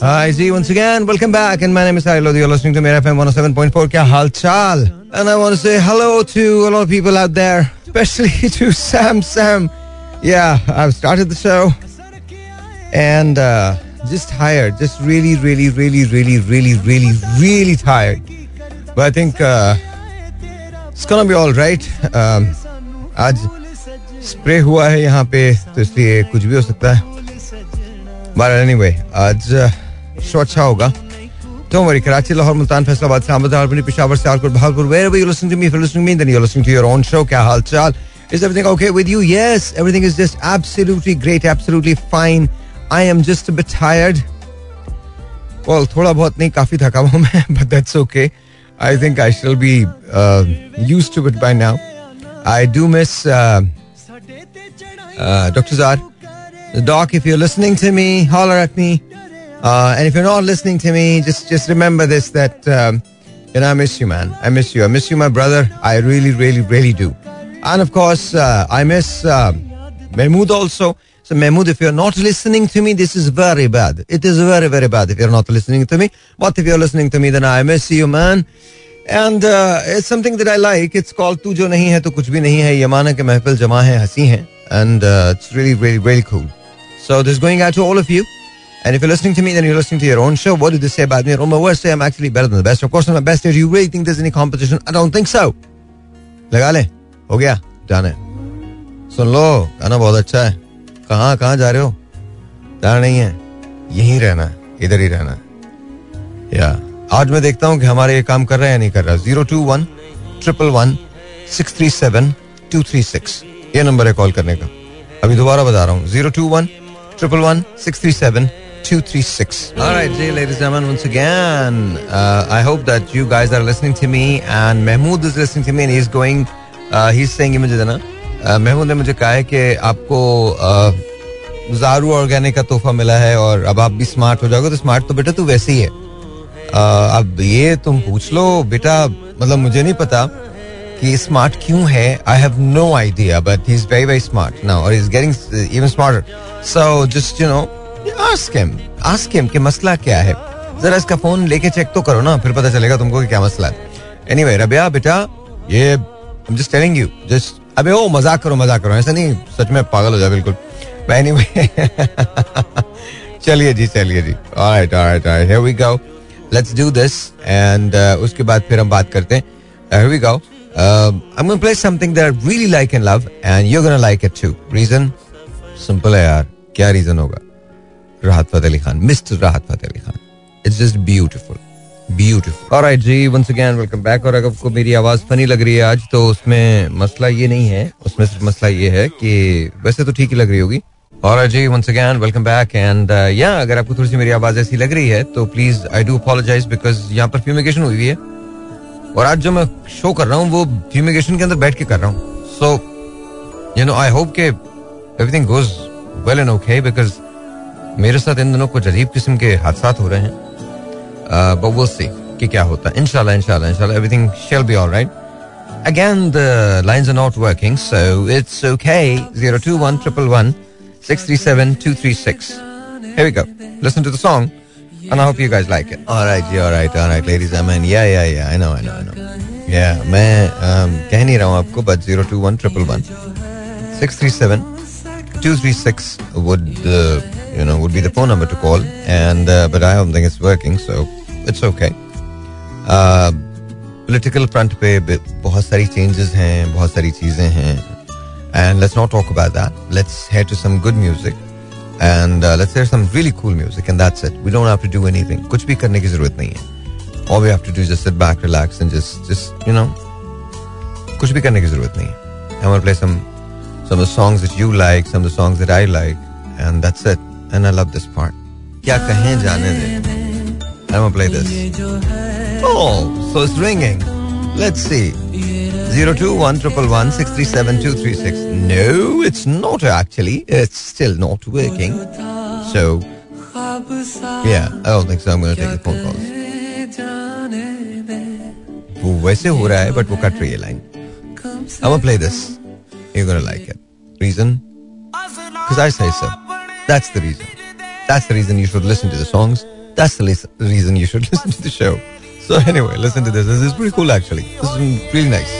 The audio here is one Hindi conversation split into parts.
Hi G, once again, welcome back. And my name is Sahil Lodi. You're listening to Mera FM 107.4. Kya hal chal? And I want to say hello to a lot of people out there, especially to Sam Sam. Yeah, I've started the show and uh, just tired, just really, really, really, really, really, really, really tired. But I think uh, it's gonna be all right. Um, आज स्प्रे हुआ है यहाँ पे तो इसलिए कुछ भी हो सकता है बट एनीवे आज शो अच्छा होगा Don't worry, Karachi, Lahore, Multan, Faisalabad, Islamabad, Albany, Peshawar, Sialkot, Bhagalpur, wherever you're listening to me, if you're listening to me, then you're listening to your own show. Kya hal chal? Is everything okay with you? Yes, everything is just absolutely great, absolutely fine. I am just a bit tired. Well, थोड़ा बहुत नहीं काफी थका हुआ मैं, but that's okay. I think I shall be uh, used to it by now. I do miss uh, uh, Dr. Zad. Doc, if you're listening to me, holler at me. Uh, and if you're not listening to me, just just remember this that um, you know I miss you, man. I miss you. I miss you, my brother. I really, really, really do. And of course, uh, I miss uh, Mahmood also. So Mahmood, if you're not listening to me, this is very bad. It is very, very bad if you're not listening to me. But if you're listening to me, then I miss you, man. And uh, it's something that I like. It's called "तू जो नहीं है तो कुछ भी नहीं है." यमाना के महफिल जमा है हंसी है, and uh, it's really, really, really cool. So this is going out to all of you. And if you're listening to me, then you're listening to your own show. What do they say about me? On my worst day, I'm actually better than the best. Of course, I'm the best. Do you really think there's any competition? I don't think so. लगा ले हो गया डन है सुन लो गाना बहुत अच्छा है कहाँ कहाँ जा रहे हो जाना नहीं है यहीं रहना है इधर ही रहना है या आज मैं देखता हूँ कि हमारे ये काम कर रहा है या नहीं कर रहा zero two one triple one six three seven two three six ये नंबर है कॉल करने का अभी दोबारा बता रहा हूँ zero two one triple one six three seven 236. All right, Jay, ladies and gentlemen, once again, uh, I hope that you guys are listening to me and Mahmood is listening to me and he's going, uh, he's saying मुझे देना। Uh, महमूद ने मुझे कहा है कि आपको uh, जारू ऑर्गेनिक का तोहफा मिला है और अब आप भी स्मार्ट हो जाओगे तो स्मार्ट तो बेटा तू वैसे ही है। Uh, अब ये तुम पूछ लो बेटा मतलब मुझे नहीं पता कि स्मार्ट क्यों है। I have no idea but he is very very smart now और is getting even smarter so just you know ask him ask him कि मसला क्या है जरा इसका फ़ोन लेके चेक तो करो ना फिर पता चलेगा तुमको कि क्या मसला है एनीवे रबिया बेटा ये I just telling you just अबे ओ मज़ाक करो मज़ाक करो ऐसा नहीं सच में पागल हो जाए बिल्कुल एनीवे चलिए जी चलिए जी alright alright alright here we go let's do this and उसके बाद फिर हम बात करते हैं here we go I'm going to play something that I really like and love, and you're to like it too. Reason? Simple है यार. क्या रीजन होगा? राहत Fateh Ali Khan, mister Rahat Fateh Ali Khan. It's just beautiful. Beautiful. Alright ji, once again welcome back. और अगर आपको मेरी आवाज़ फनी लग रही है आज तो उसमें मसला ये नहीं है उसमें सिर्फ़ मसला ये है कि वैसे तो ठीक ही लग रही होगी और जी again welcome back and uh, yeah अगर आपको थोड़ी सी मेरी आवाज़ ऐसी लग रही है तो please I do apologise because यहाँ पर फ्यूमिगेशन हुई है और आज जो मैं शो कर रहा हूँ वो फ्यूमिगेशन के अंदर बैठ के कर रहा हूँ so you know I hope के everything goes well and okay because मेरे साथ इन दिनों कुछ अजीब किस्म के हादसा हो रहे हैं बट विल सी कि क्या होता है इंशाल्लाह इंशाल्लाह इंशाल्लाह everything shall be alright Again, the lines are not working, so it's okay. 021 637 236. Here we go. Listen to the song. And I hope you guys like it. All right, yeah, all right, all right, ladies and men. Yeah, yeah, yeah. I know, I know, I know. Yeah, मैं um, कह नहीं रहा हूँ आपको, three six would uh, you know would be the phone number to call, and uh, but I don't think it's working, so it's okay. Political front पे बहुत सारी changes हैं, बहुत सारी चीज़ें हैं, and let's not talk about that. Let's head to some good music. and uh, let's hear some really cool music and that's it we don't have to do anything कुछ भी करने की ज़रूरत नहीं है all we have to do is just sit back relax and just just you know कुछ भी करने की ज़रूरत नहीं है I'm gonna play some some of the songs that you like some of the songs that I like and that's it and I love this part क्या कहें जाने दे I'm gonna play this oh so it's ringing let's see 021 No, it's not actually. It's still not working. So, yeah, I don't think so. I'm going to take the phone calls. वो वैसे हो रहा है बट वो कट रही है line I'm gonna play this. You're gonna like it. Reason? Because I say so. That's the reason. That's the reason you should listen to the songs That's the reason you should listen to the show. So anyway, listen to this. This is pretty cool actually. This is really nice.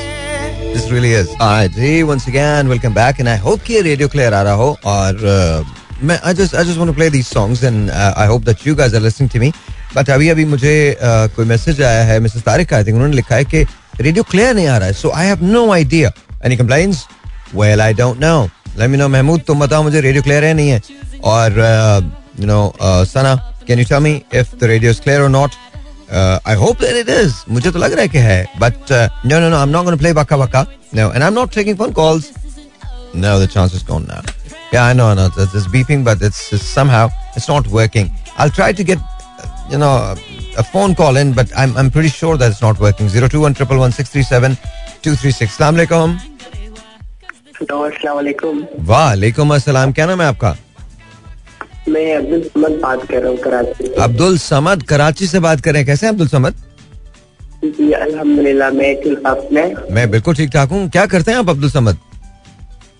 This really is. Alright, ji once again welcome back and I hope कि रेडियो क्लियर आ रहा हो और uh, मैं I just I just want to play these songs and uh, I hope that you guys are listening to me. But अभी अभी मुझे uh, कोई मैसेज आया है मिसेस तारिक का आई थिंक उन्होंने लिखा है कि रेडियो क्लियर नहीं आ रहा है so I have no idea any complaints well I don't know let me know Mahmood तुम बताओ मुझे रेडियो क्लियर है नहीं है और you know Sana can you tell me if the radio is clear or not I hope that it is मुझे तो लग रहा है कि है but no no no I am not gonna play बक्का बक्का no and I am not taking phone calls the chance is gone now. Yeah, I know, I know. It's, it's beeping, but it's, it's somehow it's not working. I'll try to get, you know, a phone call in, but I'm I'm pretty sure that it's not working. Zero two one triple one six three seven two three six. Assalamu alaikum. वालेकुम अस्सलाम क्या नाम है आपका? मैं अब्दुल समद बात कर रहा हूँ कराची अब्दुल समद कराची से बात कर रहे हैं। कैसे हैं अब्दुल समद? जी अल्हम्दुलिल्लाह मैं ठीक में मैं बिल्कुल ठीक ठाक हूँ। क्या करते हैं आप अब्दुल समद?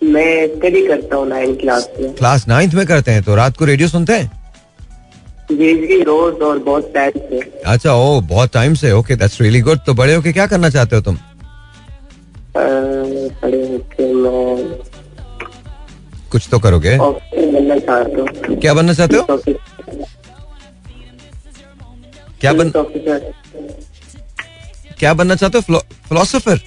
मैं स्टडी करता हूँ नाइन्थ क्लास में। क्लास नाइन्थ में करते हैं तो रात को रेडियो सुनते हैं? जी जी रोज और बहुत टाइम से। अच्छा ओ बहुत टाइम से ओके दैट्स रियली गुड तो बड़े होके क्या करना चाहते हो तुम? बड़े होके मैं कुछ तो करोगे? बनना चाहता हूँ। क्या बनना चाहते हो? क्या बन क्या बनना चाहते हो? Philosopher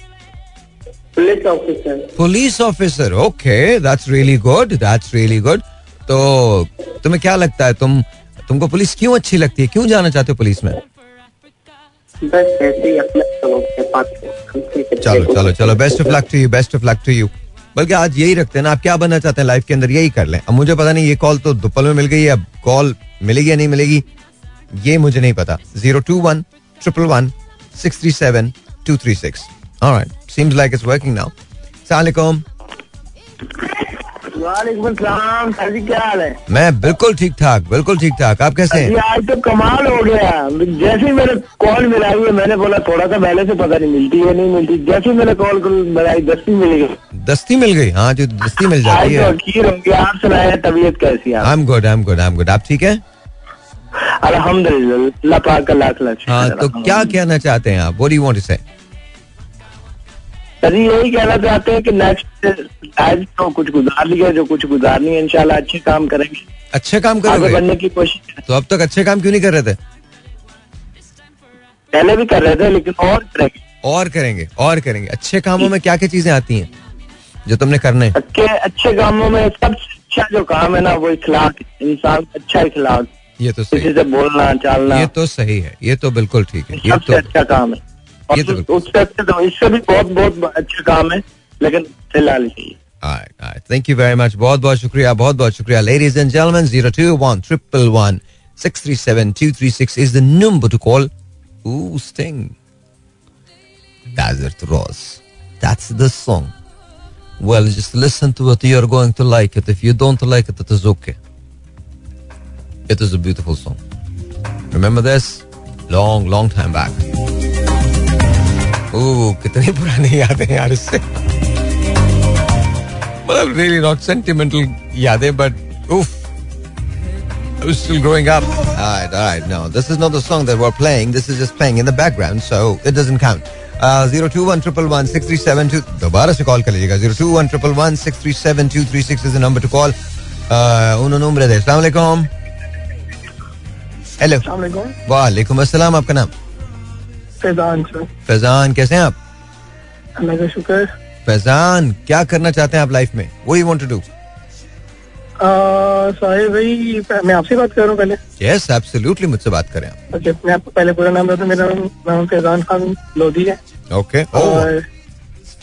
police officer police officer okay that's really good that's really good तो तुम्हें क्या लगता है? तुम तुमको पुलिस क्यों अच्छी लगती है? क्यों जाना चाहते हो पुलिस में? बस ऐसे ही अपना शौक बाकी चलो चलो चलो best of luck to you best of luck to you बल्कि आज यही रखते हैं ना आप क्या बनना चाहते हैं लाइफ के अंदर यही कर लें। अब मुझे पता नहीं ये कॉल तो दोपहर में मिल गई है अब कॉल मिलेगी या नहीं मिलेगी ये मुझे नहीं पता। Zero two one triple one six three seven two three six seems like it's working now सलाम वालेकुम सलाम सर जी क्या हाल है? मैं बिल्कुल ठीक ठाक बिल्कुल ठीक ठाक। आप कैसे हैं? आज तो कमाल हो गया। जैसे ही मेरे कॉल मिलाई है मैंने बोला थोड़ा सा पहले से पता नहीं मिलती है नहीं मिलती। जैसे ही मैंने कॉल मिलाई दस्ती मिल गई। दस्ती मिल गई? हाँ जो दस्ती मिल जाती तो है। आप सुनाए तबीयत कैसी है? I am good I am good I am good आप ठीक है? अल्हम्दुलिल्लाह अल्लाह पाक का लाख लाख हाँ तो क्या कहना चाहते हैं आप? Do you want to say sir यही कहना चाहते हैं कि नेक्स्ट लाइफ तो कुछ गुजार लिया जो कुछ गुजारनी है इंशाल्लाह अच्छे काम करेंगे। अच्छे काम आगे करोगे? बढ़ने की कोशिश तो अब तक अच्छे काम क्यों नहीं कर रहे थे? पहले भी कर रहे थे लेकिन और करेंगे। और करेंगे और करेंगे। अच्छे कामों में क्या क्या चीज़ें आती हैं जो तुमने करने हैं? अच्छे अच्छे कामों में सबसे अच्छा जो काम है ना वो इखलाक इंसान अच्छा इखलाक ये तो सही से बोलना चालना। ये तो सही है। ये तो बिल्कुल ठीक है। ये तो अच्छा काम है। ये तो बिल्कुल- उससे अच्छे तो इससे भी बहुत बहुत अच्छा काम है लेकिन फिलहाल चाहिए थैंक यू वेरी मच बहुत बहुत शुक्रिया बहुत बहुत शुक्रिया ladies and gentleman zero two one triple one six three seven two three six is the number to call Sting. Desert Rose. That's the song. Well, just listen to it. You're going to like it. If you don't like it, it is okay. It is a beautiful song. Remember this? Long, long time back. Ooh, कितनी पुरानी यादें यार इससे मतलब really not sentimental यादें but oof I was still growing up. Alright, alright. No, this is not the song that we're playing. This is just playing in the background, so it doesn't count. Zero two one triple one six three seven two. दोबारा से कॉल कर लीजिएगा. Zero two one triple one six three seven two three six is the number to call. Uh, uno nombre de. Assalamu alaikum. Hello. वालेकुम अस्सलाम आपका नाम फैजान सर। फैजान कैसे हैं आप? अल्लाह का शुक्र। फैजान क्या करना चाहते हैं आप लाइफ में? वो यू वांट टू डू साहिब भाई मैं आपसे बात कर रहा हूँ पहले। यस एब्सोल्युटली मुझसे बात करें आप। ओके मैं आपको पहले पूरा नाम बता मेरा नाम फैजान खान लोधी है। ओके और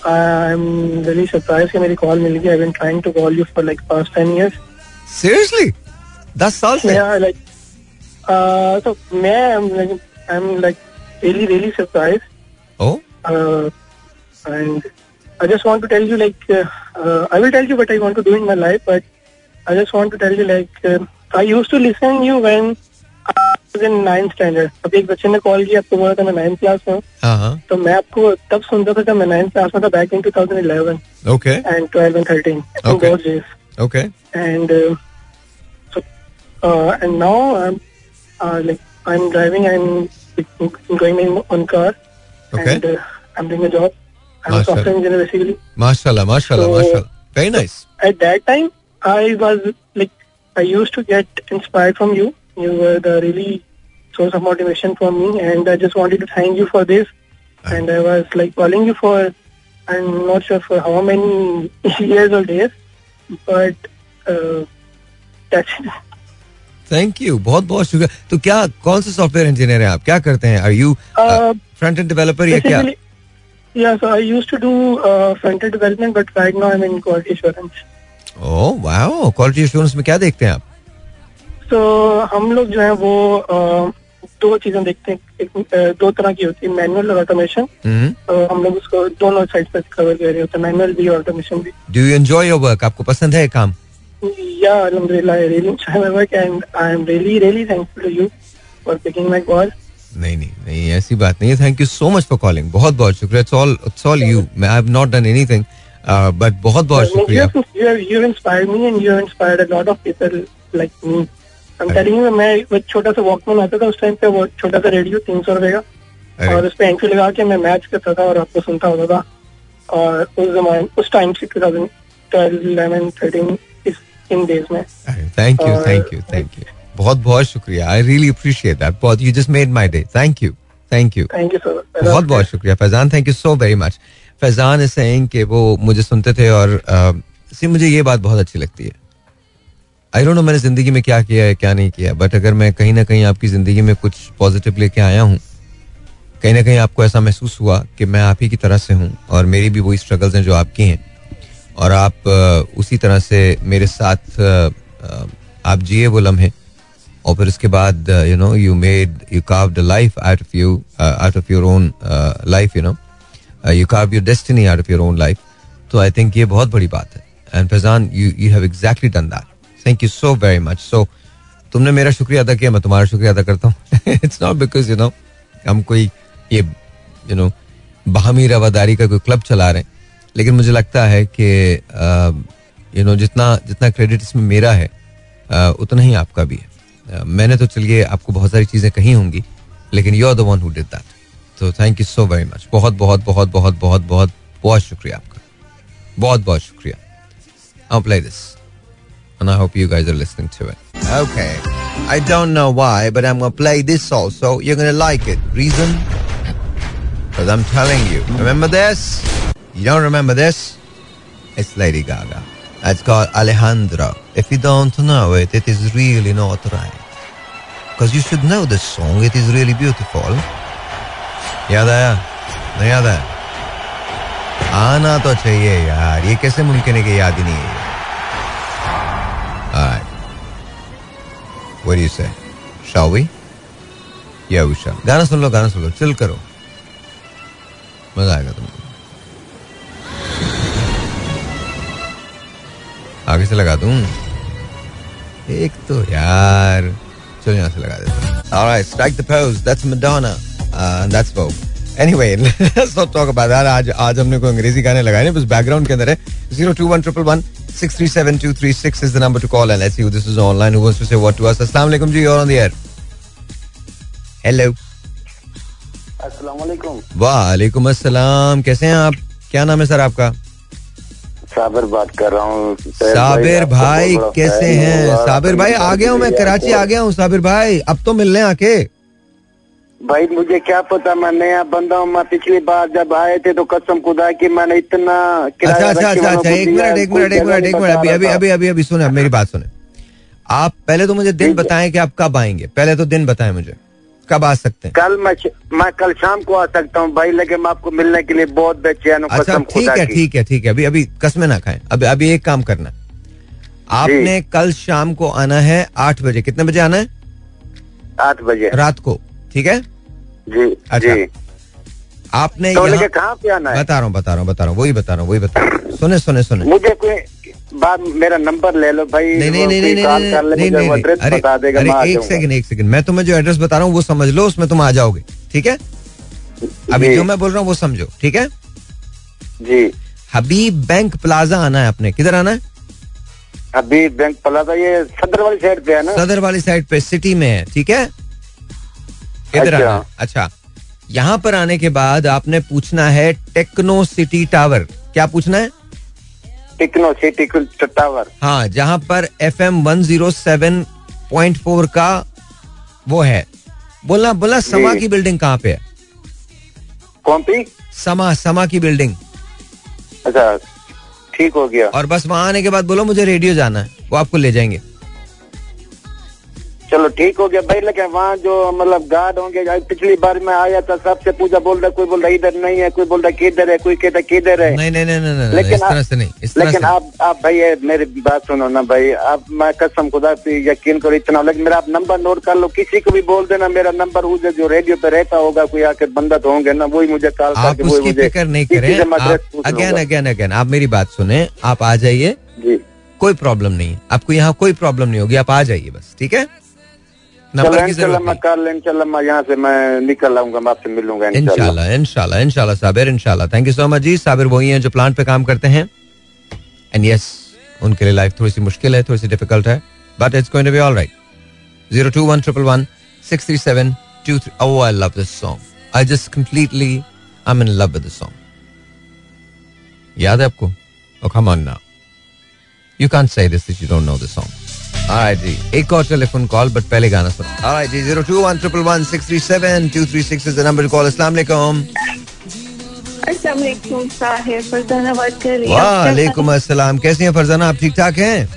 आई एम रियली सरप्राइज़ कि मेरी कॉल मिल गई I been trying to call you for like past ten years seriously दस साल से? Like, uh, so मैं like, I'm like really, really surprised. O Uh, and I just want to tell you, like, uh, uh, I will tell you what I want to do in my life, but I just want to tell you, like, uh, I used to listen you when I was in ninth standard. अभी एक बच्चे ने कॉल किया आपको बोला था मैं नाइन्थ क्लास में हूँ हाँ हाँ तो मैं आपको तब सुनता था जब मैं नाइन्थ क्लास में था back in 2011 okay and 12 and 13 in Okay. those days. Okay and uh, so uh, and now I'm uh, like I'm driving. I'm going in on car. Okay. And uh, I'm doing a job. I'm a software engineer basically. Mashallah, mashallah, so, mashallah. Very nice. At that time, I was like, I used to get inspired from you. You were the really source of motivation for me, and I just wanted to thank you for this. Uh-huh. And I was like calling you for, I'm not sure for how many years or days, but uh, that's thank you बहुत बहुत शुक्रिया। तो क्या कौन से सॉफ्टवेयर इंजीनियर हैं आप? क्या करते हैं? Are you Uh, front end developer या क्या? Basically, I used to do uh, front-end development, but right now I'm in quality assurance. Oh wow quality assurance में क्या देखते हैं आप? तो हम लोग जो है वो अ, दो चीज़ें देखते हैं। एक, दो तरह की होती है। मैनुअल और ऑटोमेशन हम्म। हम लोग उसको दोनों साइड से कवर कर रहे होते हैं। मैनुअल भी और ऑटोमेशन भी। Do you enjoy your work आपको पसंद है काम? या अलहमदिल्ला I really enjoy my work and I am really really thankful to you for picking my call नहीं नहीं नहीं ऐसी बात नहीं है। Thank you so much for calling बहुत बहुत शुक्रिया। It's all it's all you मैं I have not done anything but बहुत बहुत शुक्रिया। you have you have inspired me and you have inspired a lot of people like me. I'm telling you, मैं छोटा सा वॉकमैन आता था उस टाइम पे वो छोटा सा रेडियो तीन सौ रुपए का। और उस पे एंट्री लगा के मैं मैच करता था और आपको सुनता होता था। और उस जमाने उस टाइम से two thousand twelve eleven thirteen in days में। Thank you thank you thank you बहुत बहुत शुक्रिया। आई रियली अप्रिशिएट दैट बहुत you just made my day thank you thank you thank you sir बहुत बहुत शुक्रिया। Faizan thank you so very much Faizan is saying कि वो मुझे सुनते थे और सी मुझे ये बात बहुत अच्छी लगती है। आई डोंट नो मैंने ज़िंदगी में क्या किया है क्या नहीं किया बट अगर मैं कहीं ना कहीं आपकी ज़िंदगी में कुछ पॉजिटिव लेके आया हूँ कहीं ना कहीं आपको ऐसा महसूस हुआ कि मैं आप ही की तरह से हूँ और मेरी भी वही स्ट्रगल्स हैं जो आपकी हैं। और आप उसी तरह से मेरे साथ आप जिए वो लम्हे। और फिर उसके बाद you know you made you carved a life out of you out of your own life you know you carve your destiny out of your own life तो आई थिंक ये बहुत बड़ी बात है। And Faizan you you have exactly done that thank you so very much so तुमने मेरा शुक्रिया अदा किया, मैं तुम्हारा शुक्रिया अदा करता हूँ। It's not because you know हम कोई ये यू नो बाहमी रवादारी का कोई क्लब चला रहे हैं। लेकिन मुझे लगता है कि यू नो जितना जितना क्रेडिट इसमें मेरा है uh, उतना ही आपका भी है Uh, मैंने तो चलिए आपको बहुत सारी चीज़ें कही होंगी लेकिन you are the one who did that तो thank you so very much बहुत बहुत बहुत बहुत बहुत बहुत बहुत शुक्रिया आपका बहुत बहुत शुक्रिया I'll play this. And I hope you guys are listening to it. Okay. I don't know why, but I'm gonna play this also. You're gonna like it. Reason? Because I'm telling you. Remember this? You don't remember this? It's Lady Gaga. It's called Alejandro. If you don't know it, it is really not right. Because you should know this song. It is really beautiful. याद आया नहीं याद आया आना तो चाहिए यार ये कैसे मुमकिन है कि याद ही नहीं है Alright. What do you say? Shall we? Yeah, we shall. गाना सुन लो गाना सुन लो चिल करो मजा आएगा तुमको आगे से लगा दूँ एक तो यार चलो यहाँ से लगा देता हूँ Alright, strike the pose. That's Madonna. And that's Vogue. Anyway, let's not talk about that. आज आज हमने कोई अंग्रेज़ी गाने लगाए नहीं बस बैकग्राउंड के अंदर है zero two one triple one six three seven two three six is the number to call and let's see this is online who wants to say what to us अस्सलाम वालेकुम जी और ऑन द एयर हेलो अस्सलाम वालेकुम वालेकुम अस्सलाम कैसे हैं आप क्या नाम है सर आपका साबिर बात कर रहा हूँ। साबिर भाई कैसे हैं साबिर भाई आ गया हूँ मैं कराची आ गया हूँ साबिर भाई अब तो मिलने आके। भाई मुझे क्या पता मैं नया बंदा हूँ मैं पिछली बार जब आए थे तो कसम खुदा की मैंने इतना अच्छा अच्छा अच्छा अच्छा एक मिनट एक मिनट एक मिनट एक मिनट अभी अभी अभी अभी अभी सुने मेरी बात सुने। आप पहले तो मुझे दिन। बताएँ कि आप कब आएँगे पहले तो दिन बताएँ मुझे। कब आ सकते हैं? कल मैं मैं कल शाम को आ सकता हूँ भाई लेकिन मैं आपको मिलने के लिए बहुत बेचैन हूँ अच्छा ठीक है ठीक है ठीक है। अभी अभी कसमें ना खाएँ। अभी अभी एक काम करना। आपने कल शाम को आना है आठ बजे। कितने बजे आना है? आठ बजे। रात को ठीक है? जी अच्छा। जी। आपने तो यहाँ कहाँ पे आना है? बता रहा हूँ बता रहा हूँ बता रहा हूँ वही बता रहा हूँ वही बता रहा हूँ। सुने सुने सुने। मुझे कोई बात मेरा नंबर ले लो भाई नहीं नहीं नहीं नहीं कोई कॉल कर ले नहीं मुझे नहीं वो नहीं एड्रेस अरे बता देगा मैं अरे एक सेकंड एक सेकंड मैं तुम्हें जो एड्रेस बता रहा हूँ वो समझ लो उसमें तुम आ जाओगे ठीक है? अभी जो मैं बोल रहा हूँ वो समझो ठीक है? जी। हबीब बैंक प्लाजा आना है आपने किधर आना है? अभी बैंक प्लाजा ये सदर वाली साइड पे है ना? सदर वाली साइड पे सिटी में है ठीक है? इधर अच्छा। आना अच्छा यहाँ पर आने के बाद आपने पूछना है टेक्नो सिटी टावर क्या पूछना है? टिकनो सिटी टावर हाँ जहाँ पर F M one zero seven point four का वो है। बोला बोला समा की बिल्डिंग कहाँ पे है? कौन सी? समा समा की बिल्डिंग अच्छा ठीक हो गया। और बस वहाँ आने के बाद बोलो मुझे रेडियो जाना है वो आपको ले जाएँगे। चलो ठीक हो गया भाई लेकिन वहाँ जो मतलब गार्ड होंगे पिछली बार में आया था सबसे पूछा बोल रहा कोई बोल रहा इधर नहीं है कोई बोल रहा किधर है कोई कहता किधर है। नहीं नहीं नहीं नहीं, लेकिन इस तरह से नहीं इस तरह लेकिन से आप आप भाई मेरी बात सुनो ना भाई आप मैं कसम खुदा पे यकीन करो इतना लेकिन मेरा आप नंबर नोट कर लो किसी को भी बोल देना मेरा नंबर उधर जो रेडियो पे रहता होगा कोई आके बंदा तो होंगे ना वही मुझे कॉल आप करके वही मुझे फ़िक्र नहीं करें। से अगेन अगेन अगेन आप मेरी बात सुने आप आ जाइए। जी। कोई प्रॉब्लम नहीं आपको यहाँ कोई प्रॉब्लम नहीं होगी आप आ जाइए बस ठीक है? नंबर की ज़रूरत नहीं। कल इंशाल्लाह यहाँ से मैं निकल आऊँगा आपसे मिलूँगा इंशाल्लाह। इंशाल्लाह इंशाल्लाह इंशाल्लाह साबिर इंशाल्लाह। थैंक यू सो मच जी। साबिर वही हैं जो प्लांट पे काम करते हैं। एंड यस उनके लिए लाइफ थोड़ी सी मुश्किल है थोड़ी सी डिफ़िकल्ट है। But it's going to be alright zero two one triple one six three seven two three oh I love this song I just completely I am in love with this song याद है आपको? ओ come on now you can't say this you don't know this song Alright जी। एक और टेलीफोन कॉल बट पहले गाना सुनो। Alright जी ज़ीरो to one triple one six three seven two three six is the number call अस्सलाम वालेकुम अस्सलाम साहिब। फरजाना बात कर रही हूँ वालेकुम अस्सलाम। कैसी हैं फरजाना? आप ठीक ठाक हैं?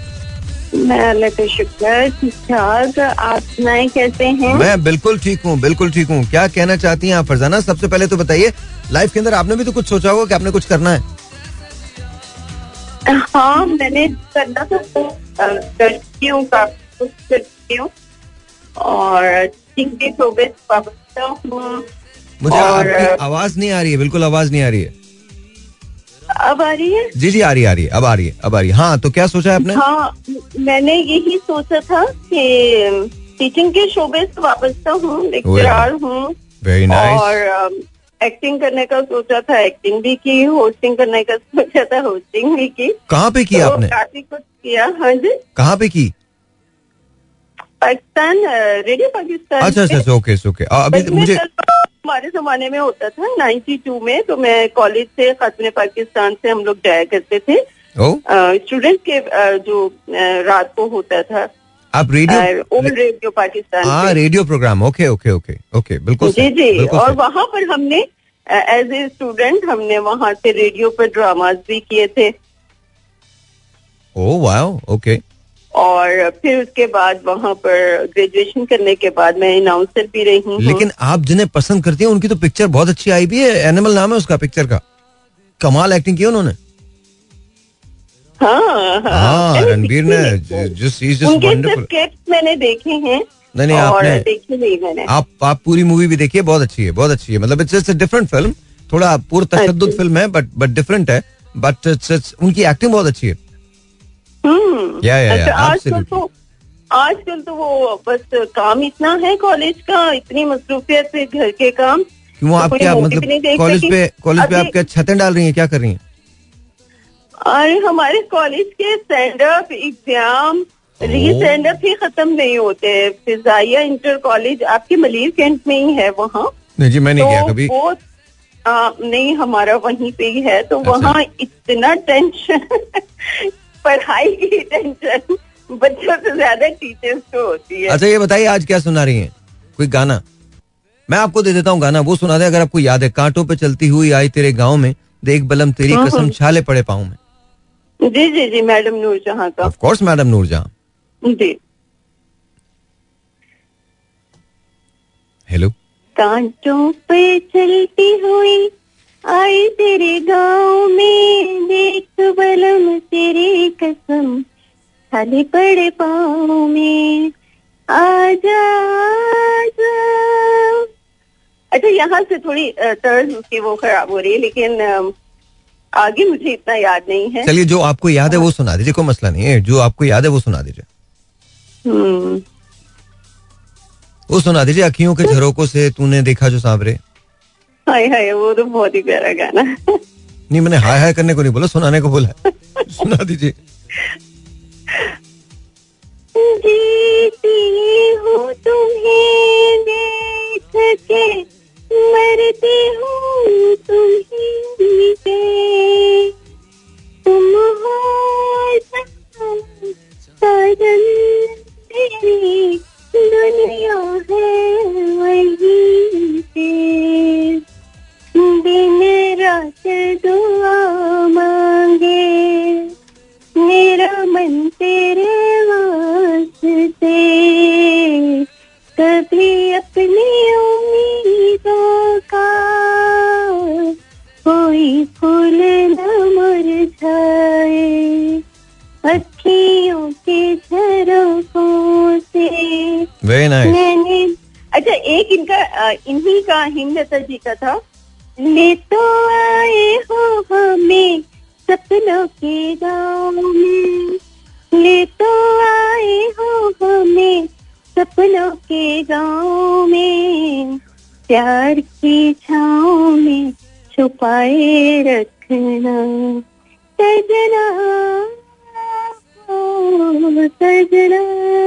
मैं अल्लाह का शुक्र ठीक ठाक। आप सुनाए कैसे हैं? मैं बिल्कुल ठीक हूँ बिल्कुल ठीक हूँ। क्या कहना चाहती हैं आप फरजाना? सबसे पहले तो बताइए लाइफ के अंदर आपने भी तो कुछ सोचा होगा कि आपने कुछ करना है? हाँ मैंने करना था तो करती हूँ काफ़ी करती हूँ। और पाबंद हूँ मुझे आवाज़ नहीं आ रही है बिल्कुल आवाज़ नहीं आ रही है। अब आ रही है? जी जी आ रही है आ रही है अब आ रही है अब आ रही है। हाँ तो क्या सोचा है आपने? हाँ मैंने यही सोचा था कि टीचिंग के शोबे से वाबस्ता हूँ लेक्चरार हूँ। वेरी नाइस और एक्टिंग करने का सोचा था एक्टिंग भी की होस्टिंग करने का सोचा था होस्टिंग भी की। कहाँ पे की तो आपने? काफ़ी कुछ किया हाँ जी। कहाँ पे की? पाकिस्तान रेडियो पाकिस्तान अच्छा अच्छा ओके ओके। अभी मुझे हमारे जमाने में होता था 92 में तो मैं कॉलेज से खातून पाकिस्तान से हम लोग जाया करते थे। स्टूडेंट के जो रात को होता था। आप रेडियो ओल्ड रेडियो पाकिस्तान हाँ radio programme okay okay okay okay बिल्कुल जी जी और वहाँ पर हमने एज ए स्टूडेंट हमने वहाँ से रेडियो पर ड्रामाज भी किए थे। ओ वाओ ओके और फिर उसके बाद वहाँ पर ग्रेजुएशन करने के बाद मैं अनाउंसर भी रही हूँ। लेकिन आप जिन्हें पसंद करती हैं उनकी तो पिक्चर बहुत अच्छी आई भी है। एनिमल नाम है उसका पिक्चर का। कमाल एक्टिंग की उन्होंने। हाँ हाँ। मैंने रणबीर ने स्क्रिप्ट मैंने देखे हैं। नहीं नहीं आपने देखी नहीं मैंने। आप आप पूरी मूवी भी देखिए बहुत अच्छी है बहुत अच्छी है। मतलब इट्स डिफरेंट फ़िल्म थोड़ा तशद्दुद अच्छा। फ़िल्म है बट बट डिफरेंट है। बट इट्स उनकी एक्टिंग बहुत अच्छी है। हम्म। या या या आजकल. तो आजकल तो वो बस काम इतना है कॉलेज का इतनी मसरूफियत है घर के काम। क्यों तो आप क्या मतलब कॉलेज पे कॉलेज पे अभी- आप क्या छतें डाल रही हैं क्या कर रही हैं? अरे हमारे कॉलेज के stand up exam re stand ही खत्म नहीं होते फिजाइया इंटर कॉलेज आपके मलिर कैंट में ही है वहाँ। नहीं जी मैं नहीं तो गया तो कभी। वो आ, नहीं हमारा वहीं पे ही है। तो अच्छा। वहाँ इतना टेंशन पढ़ाई की टेंशन बच्चों से ज़्यादा टीचर्स को होती है। अच्छा ये बताइए आज क्या सुना रही हैं? कोई गाना? मैं आपको दे देता हूँ गाना वो सुना दे अगर आपको याद है। कांटों पे चलती हुई आई तेरे गाँव में देख बलम तेरी हाँ, कसम हाँ। छाले पड़े पाऊँ में। जी जी जी मैडम नूर जहाँ का। Of course madam Noorjahan. Ji. Hello कांटों पे चलती हुई आई तेरे गाँव में देख बलम तेरी कसम खाली पड़े पाँव में। आजा आजा। अच्छा यहाँ से थोड़ी तर्ज उसकी वो खराब हो रही है लेकिन आगे मुझे इतना याद नहीं है। चलिए जो आपको याद है वो सुना दीजिए कोई मसला नहीं है। जो आपको याद है वो सुना दीजिए। वो सुना दीजिए अखियों के झरोकों से तूने देखा जो सांवरे। हाय हाय वो तो बहुत ही प्यारा गाना नहीं मैंने हाय हाय करने को नहीं बोला सुनाने को बोला सुना दीजिए। जीती हूँ तुम्हें देख के मरती हूँ तुम्ही पे तुम हो साजन तेरी दुनिया है वही पे दिन रात दुआ मांगे मेरा मन तेरे वास्ते कभी अपनी उम्मीदों का कोई फूल न मुरझाए। अखियों के झरोखों से। वेरी नाइस मैंने अच्छा एक इनका इन्हीं का हिमलता जी का था। ले तो आए हो हमें सपनों के गाँव में। ले तो आए हो हमें सपनों के गाँव में। प्यार की छाँव में छुपाए रखना। सजना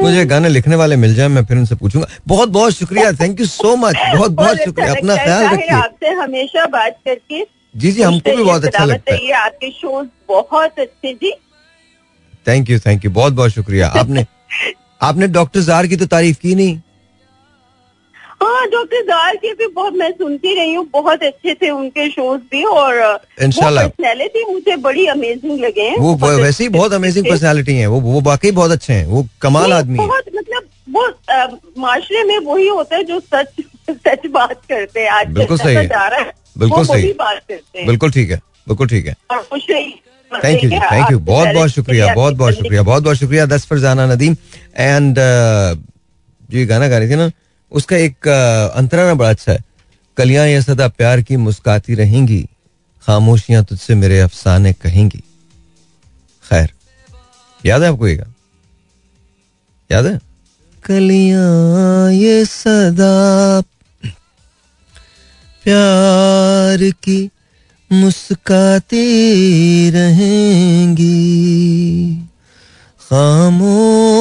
मुझे गाने लिखने वाले मिल जाए मैं फिर उनसे पूछूँगा। बहुत बहुत शुक्रिया थैंक यू सो मच बहुत बहुत शुक्रिया अच्छा अपना ख्याल रखिए। आपसे हमेशा बात करके। जी जी हमको भी बहुत अच्छा लगता है। है आपके शोज़ बहुत अच्छे जी। थैंक यू थैंक यू बहुत बहुत शुक्रिया। आपने आपने डॉक्टर जार की तो तारीफ़ की नहीं। हाँ डॉक्टर दार के भी बहुत मैं सुनती रही हूँ बहुत अच्छे थे उनके शोज़ भी और। पर्सनैलिटी मुझे बड़ी अमेजिंग लगे हैं। वो बहुत वैसे ही बहुत अमेजिंग। पर्सनालिटी है वो वो वाकई बहुत अच्छे हैं वो कमाल आदमी है। बहुत मतलब वो माशरे में वही होता है जो सच सच बात करते हैं आज बिल्कुल सही है। जा रहा है बिल्कुल सही। बात करते हैं। बिल्कुल ठीक है बिल्कुल ठीक है। खुश रहिए। थैंक यू जी थैंक यू बहुत बहुत शुक्रिया बहुत बहुत शुक्रिया बहुत बहुत शुक्रिया। दस फरजाना नदीम। एंड जो ये गाना गा रही थी ना उसका एक अंतराना बड़ा अच्छा है। कलियाँ ये सदा प्यार की मुस्काती रहेंगी, खामोशियाँ तुझसे मेरे अफसाने कहेंगी। खैर, याद है आपको ये गाना? याद है? कलियाँ ये सदा प्यार की मुस्काती रहेंगी, खामोशियाँ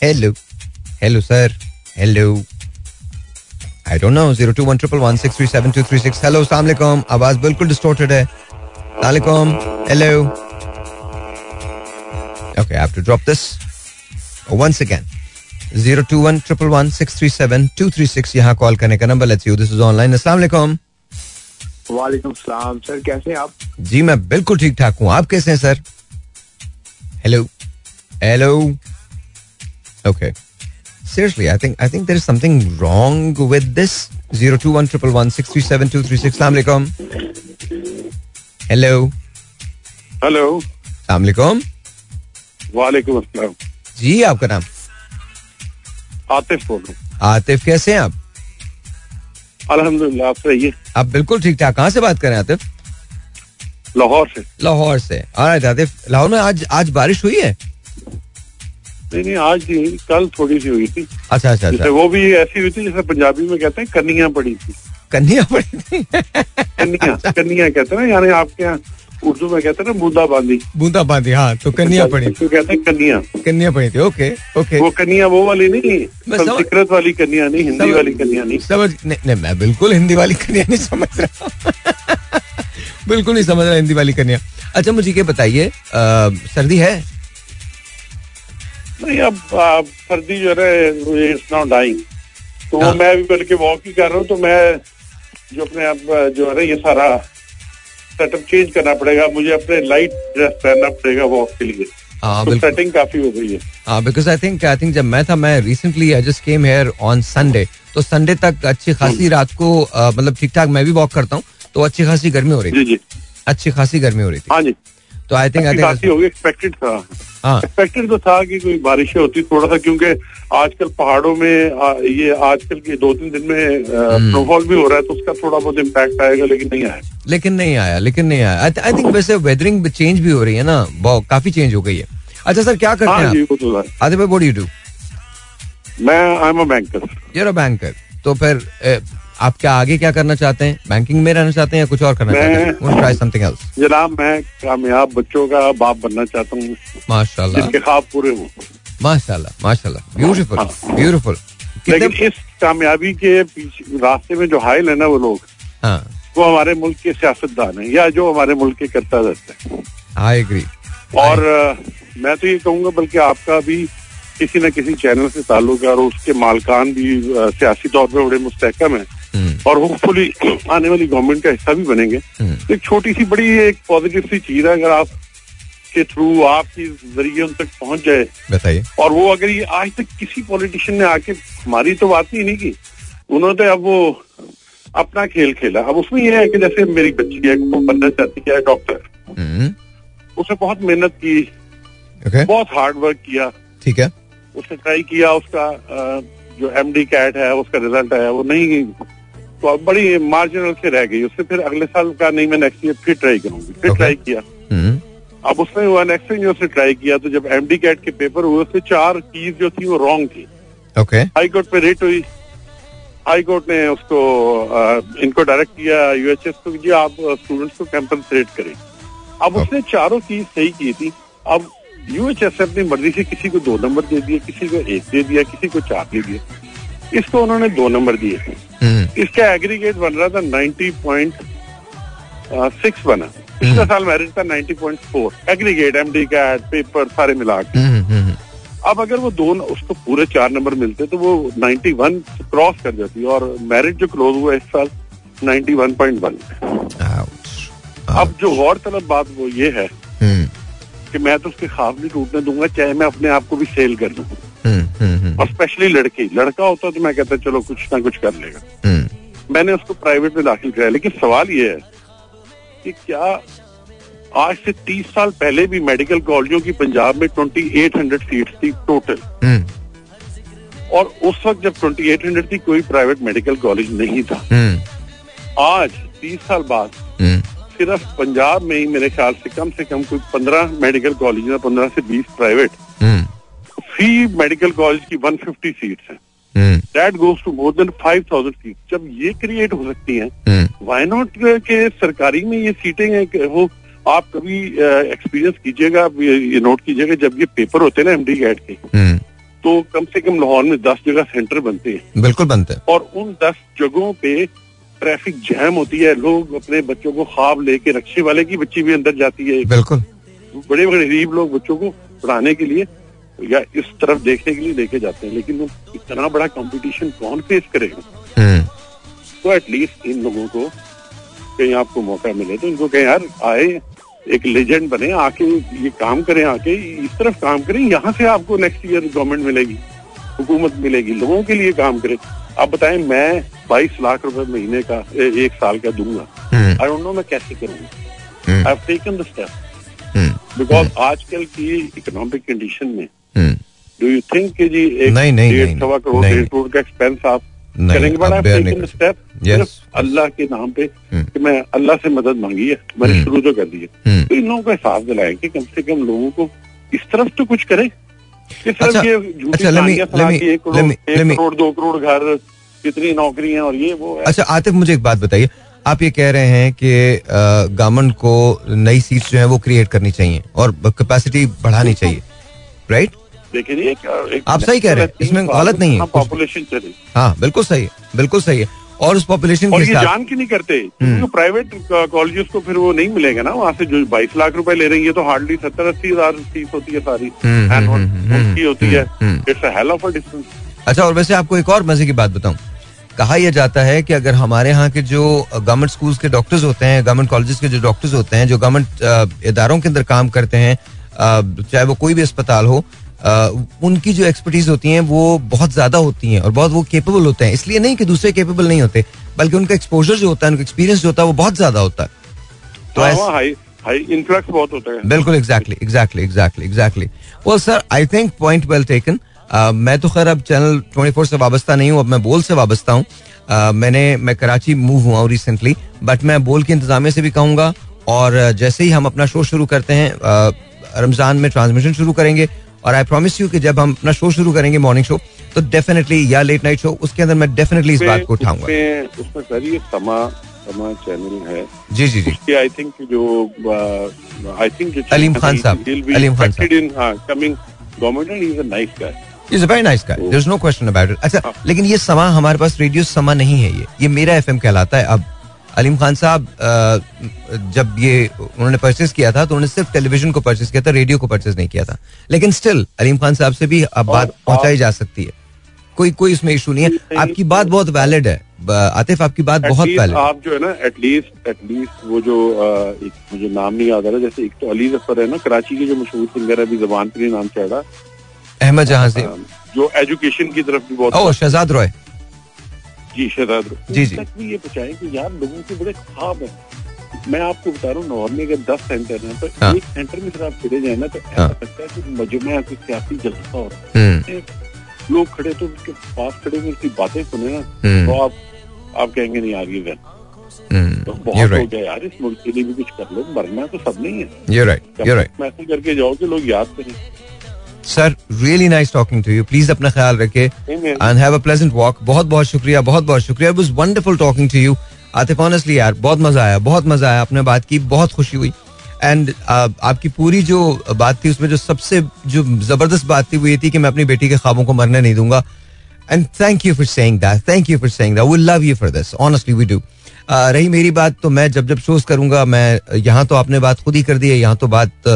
hello hello sir hello I don't know zero two one triple one six three seven two three six hello सलामकुम आवाज़ बिल्कुल डिस्टोर्टेड है सलामकुम hello okay I have to drop this once again. 021 111 637 236 यहाँ कॉल करने का number let's you this is online अस्सलाम वालेकुम वालेकुम सलाम सर कैसे हैं आप जी मैं बिल्कुल ठीक ठाक हूँ। आप कैसे हैं sir hello hello okay seriously i think i think there is something wrong with this. 021 111 637 alaikum. Hello. Hello alaikum. वालेकुम अस्सलाम जी आपका नाम? आतिफ बोल रहा आतिफ कैसे हैं आप? हूँ अल्हम्दुलिल्लाह आप सही है? आप बिल्कुल ठीक ठाक। कहाँ से बात कर रहे हैं आतिफ? लाहौर से। लाहौर से। और आतिफ लाहौर में आज आज बारिश हुई है? नहीं नहीं आज नहीं कल थोड़ी सी हुई थी। अच्छा अच्छा जैसे अच्छा। वो भी ऐसी हुई थी जैसे पंजाबी में कहते हैं कन्निया पड़ी थी। कन्या पड़ी थी? कन्निया कन्निया कहते हैं ना यानी आपके यहाँ उर्दू में कहते हैं ना बूंदा बांदी बूंदा बांदी हाँ तो कन्या पड़ी तो कहते हैं कन्या कन्या पड़ी थी ओके ओके। वो कन्या वो वाली नहीं संस्कृत वाली कन्या नहीं हिंदी वाली कन्या नहीं। समझ नहीं, नहीं मैं बिल्कुल हिंदी वाली कन्या नहीं समझ रहा बिल्कुल नहीं समझ रहा हिंदी वाली कन्या अच्छा मुझे ये बताइए सर्दी है? नहीं अब सर्दी जो है इट्स नॉट डाइंग तो हाँ। मैं भी बल्कि वॉक ही कर रहा हूँ तो मैं जो अपने आप जो है ये सारा सेटअप चेंज करना पड़ेगा। मुझे अपने लाइट ड्रेस पहनना पड़ेगा वॉक के लिए। हाँ तो सेटिंग काफ़ी हो गई है। हाँ because I think I think जब मैं था मैं recently I just came here on Sunday तो संडे तक अच्छी खासी रात को मतलब ठीक ठाक मैं भी वॉक करता हूँ तो अच्छी खासी गर्मी हो रही थी। अच्छी खासी गर्मी हो रही थी। हाँ जी। तो आई थिंक आई थिंक हो गई एक्सपेक्टेड था। हाँ। एक्सपेक्टेड तो था कि कोई बारिशें होती थोड़ा सा क्योंकि आजकल पहाड़ों में आ, ये आजकल के दो तीन दिन में हम्म। स्नोफॉल भी हो रहा है तो उसका थोड़ा बहुत इम्पैक्ट आएगा लेकिन नहीं आया। लेकिन नहीं आया लेकिन नहीं आया। आई थिंक वैसे वेदरिंग चेंज भी हो रही है ना बहुत काफ़ी चेंज हो गई है। अच्छा सर क्या करते हाँ हैं आप? भाई व्हाट डू यू मैं I am a banker you're a banker तो फिर आप क्या आगे क्या करना चाहते हैं? बैंकिंग में रहना चाहते हैं या कुछ और करना चाहते हैं? समथिंग एल्स जनाब मैं कामयाब बच्चों का बाप बनना चाहता हूँ। माशाल्लाह। जिनके ख्वाब पूरे हों। माशाल्लाह माशाल्लाह। ब्यूटीफुल हाँ। ब्यूटीफुल लेकिन इस कामयाबी के पीछे रास्ते में जो हाइल है ना वो लोग हाँ। वो हमारे मुल्क के सियासतदान है या जो हमारे मुल्क के करता रहते हैं। आई एग्री और मैं तो ये कहूँगा बल्कि आपका भी किसी न किसी चैनल से ताल्लुक है और उसके मालकान भी सियासी तौर पर बड़े मुस्तकम है। और होपफुली आने वाली गवर्नमेंट का हिस्सा भी बनेंगे। तो एक छोटी सी बड़ी एक पॉजिटिव सी चीज़ है अगर आप के थ्रू आपके ज़रिए उन तक पहुँच जाए। बताइए। और वो अगर ये आज तक किसी पॉलिटिशियन ने आके हमारी तो बात ही नहीं की। उन्होंने तो अब वो अपना खेल खेला। अब उसमें ये है कि जैसे मेरी बच्ची है वो बनना चाहती है डॉक्टर हम्म, उसने बहुत मेहनत की ओके बहुत हार्ड वर्क किया। ठीक है। उसने ट्राई किया उसका जो एम डी कैट है उसका रिज़ल्ट आया। वो नहीं तो अब बड़ी मार्जिनल से रह गई। उससे फिर अगले साल का नहीं मैं नेक्स्ट ईयर फिर ट्राई करूँगी। फिर Okay. ट्राई किया। हम्म, अब उसमें हुआ नेक्स्ट ईयर से ट्राई किया तो जब एम डी कैट के पेपर हुए उससे चार कीज जो थी वो रॉन्ग थी। ओके हाई कोर्ट पे रेट हुई। हाई कोर्ट ने उसको अ, इनको डायरेक्ट किया यूएचएस को जी आप स्टूडेंट्स को कंपनसेट करें। अब उसने चारों चीज़ सही की थी। अब यूएचएस ने अपनी मर्ज़ी से किसी को दो नंबर दे दिए किसी को एक दे दिया किसी को चार दे दिए। इसको उन्होंने दो नंबर दिए हम्म, इसका एग्रीगेट बन रहा था नाइन्टी पॉइंट सिक्स बना। पिछले साल मैरिज था ninety point four aggregate M D CAT paper सारे मिला के। हम्म, हम्म, अब अगर वो दो उसको पूरे चार नंबर मिलते तो वो 91 क्रॉस कर जाती और मैरिज जो क्लोज हुआ इस साल नाइन्टी वन पॉइंट वन अब जो गौर तलब बात वो ये है हम्म, कि मैं तो उसके ख्वाब नहीं टूटने दूँगा चाहे मैं अपने आप को भी सेल कर दूँ। हम्म, हम्म, हम्म, और स्पेशली लड़की लड़का होता तो मैं कहता चलो कुछ ना कुछ कर लेगा। मैंने उसको प्राइवेट में दाखिल कराया लेकिन सवाल ये है कि क्या आज से 30 साल पहले भी मेडिकल कॉलेजों की पंजाब में ट्वेंटी एट हंड्रेड सीट थी टोटल और उस वक्त जब 2800 थी कोई प्राइवेट मेडिकल कॉलेज नहीं था आज 30 साल बाद सिर्फ़ पंजाब में ही मेरे ख्याल से कम से कम कोई 15 मेडिकल कॉलेज है 15 से 20 प्राइवेट फ़ी मेडिकल कॉलेज की वन फिफ्टी सीट है। That goes to more than 5000 seat जब ये क्रिएट हो सकती है वाई नॉट के सरकारी में ये सीटें हैं वो आप कभी एक्सपीरियंस कीजिएगा आप ये, ये नोट कीजिएगा जब ये पेपर होते हैं ना एमडी कैट के हम्म, तो कम से कम लाहौर में दस जगह सेंटर बनते हैं। बिल्कुल बनते हैं। और उन दस जगहों पे ट्रैफ़िक जैम होती है लोग अपने बच्चों को ख्वाब लेके रक्षे वाले की बच्ची भी अंदर जाती है। बिल्कुल। बड़े बड़े गरीब लोग बच्चों को पढ़ाने के लिए या इस तरफ़ देखने के लिए लेके जाते हैं लेकिन वो इतना बड़ा कंपटीशन कौन फेस करेगा? हम्म, तो एटलीस्ट इन लोगों को कहीं आपको मौका मिले तो इनको कहीं यार आए एक लेजेंड बने आके ये काम करें आके इस तरफ़ काम करें यहाँ से आपको नेक्स्ट ईयर गवर्नमेंट मिलेगी हुकूमत मिलेगी लोगों के लिए काम करें। आप बताएँ मैं 22 लाख रुपए महीने का ए- एक साल का दूँगा। आई डोंट नो मैं कैसे करूँगा। I have taken the step because आजकल की इकोनॉमिक कंडीशन में डू यू थिंक कि जी एक नहीं, नहीं, डेढ़ सवा करोड़ डेढ़ करोड़ का एक्सपेंस आप करेंगे but I taken the step सिर्फ़ अल्लाह के नाम पे हम्म। कि मैं अल्लाह से मदद मांगी है मैंने हम्म। शुरू तो कर दी है। हम्म। तो इन लोगों को एहसास दिलाएँ कि कम से कम लोगों को इस तरफ़ तो कुछ करें। अच्छा, अच्छा, दो करोड़ घर कितनी नौकरियाँ और ये वो अच्छा आतिफ मुझे एक बात बताइए। आप ये कह रहे हैं कि गवर्नमेंट को नई सीट्स जो है वो क्रिएट करनी चाहिए और कैपेसिटी बढ़ानी चाहिए राइट एक आप सही कह रहे हैं, इसमें गलत नहीं है, पॉपुलेशन चली। हाँ बिल्कुल सही है बिल्कुल सही है। और उस पॉपुलेशन और के साथ। जान की नहीं करते। क्योंकि प्राइवेट कॉलेजेस को फिर वो नहीं मिलेगा ना वहाँ से जो बाईस लाख रुपए ले रही है तो हार्डली सत्तर अस्सी हज़ार फ़ीस होती है सारी। हम्म, हम्म, हम्म, होती है। It's hell of a distance अच्छा और वैसे आपको एक और मज़े की बात बताऊँ। कहा यह जाता है कि अगर हमारे यहाँ के जो गवर्नमेंट स्कूल्स के डॉक्टर्स होते हैं गवर्नमेंट कॉलेजेस के जो डॉक्टर्स होते हैं जो गवर्नमेंट इदारों के अंदर काम करते हैं चाहे वो कोई भी अस्पताल हो उनकी जो एक्सपर्टीज होती हैं वो बहुत ज़्यादा होती हैं और बहुत वो केपेबल होते हैं। इसलिए नहीं कि दूसरे केपेबल नहीं होते बल्कि उनका एक्सपोजर जो होता है उनका एक्सपीरियंस जो होता है वो बहुत ज़्यादा होता है। तो हाँ, हाई हाई इन्फ्लक्स बहुत होता है। बिल्कुल exactly exactly exactly exactly well sir I think point well taken मैं तो खैर अब चैनल 24 से वाबस्ता नहीं हूँ अब मैं बोल से वाबस्ता हूँ। Uh, मैंने मैं कराची मूव हुआ हूँ रिसेंटली बट मैं बोल के इंतजामिया से भी कहूँगा और जैसे ही हम अपना शो शुरू करते हैं uh, रमज़ान में ट्रांसमिशन शुरू करेंगे और आई प्रॉमिस यू कि जब हम अपना शो शुरू करेंगे मॉर्निंग शो तो डेफिनेटली या लेट नाइट शो उसके अंदर मैं डेफिनेटली इस बात को उठाऊँगा। उसमें सर ये समा समा चैनल है। जी जी जी। आई थिंक जो आई थिंक अलीम खान साहब, अलीम खान साहब। Coming government is a nice guy is a very nice guy there is no question about it अच्छा लेकिन ये समा हमारे पास रेडियो समा नहीं है ये। ये मेरा एफएम कहलाता है अब। अलीम खान साहब जब ये उन्होंने परचेज किया था तो उन्होंने सिर्फ़ टेलीविज़न को परचेज किया था रेडियो को परचेज नहीं किया था। लेकिन स्टिल अलीम खान साहब से भी अब बात पहुंचाई जा सकती है। कोई कोई इसमें इशू नहीं है। आपकी बात बहुत वैलिड है। आतिफ आपकी बात बहुत वैलिड आप जो है ना एटलीस्ट एटलीस्ट वो जो एक मुझे नाम नहीं याद आ रहा जैसे एक तो अली ज़फ़र है ना कराची के जो मशहूर सिंगर है अभी जबान पर नाम चढ़ा। अहमद जहाँ से। जो एजुकेशन की तरफ़ भी बहुत शहजाद रॉय। जी शहजाद जी, जी। तक भी ये बचाए कि यार लोगों के बड़े ख्वाब है। मैं आपको बता रहा हूँ लाहौर में अगर दस सेंटर हैं तो हाँ। एक सेंटर में अगर आप फिरे जाए ना तो ऐसा हाँ। लगता है कि मजमे कोई सियासी जलसा हो हम्म। लोग खड़े तो उसके पास खड़े हुए उसकी बातें सुने ना हम्म। तो आप आप कहेंगे नहीं आगे ये तो हम्म। you're बहुत हो गया यार इस मुल्क के लिए भी कुछ कर लो मरना तो सब नहीं है। You're right. मैसेज करके जाओ कि लोग याद करें। Sir really nice talking to you please अपना ख्याल रखे and have a pleasant walk बहुत बहुत शुक्रिया बहुत बहुत शुक्रिया. It was wonderful talking to you Atif honestly यार बहुत मज़ा आया बहुत मज़ा आया आपने बात की बहुत खुशी हुई. एंड आपकी पूरी जो बात थी उसमें जो सबसे जो ज़बरदस्त बात थी वो ये थी कि मैं अपनी बेटी के ख्वाबों को मरने नहीं दूँगा. And thank you for saying that thank you for saying that we love you for this honestly we do रही मेरी बात तो मैं जब जब शोज़ करूँगा मैं यहाँ तो आपने बात खुद ही कर दी है यहाँ तो बात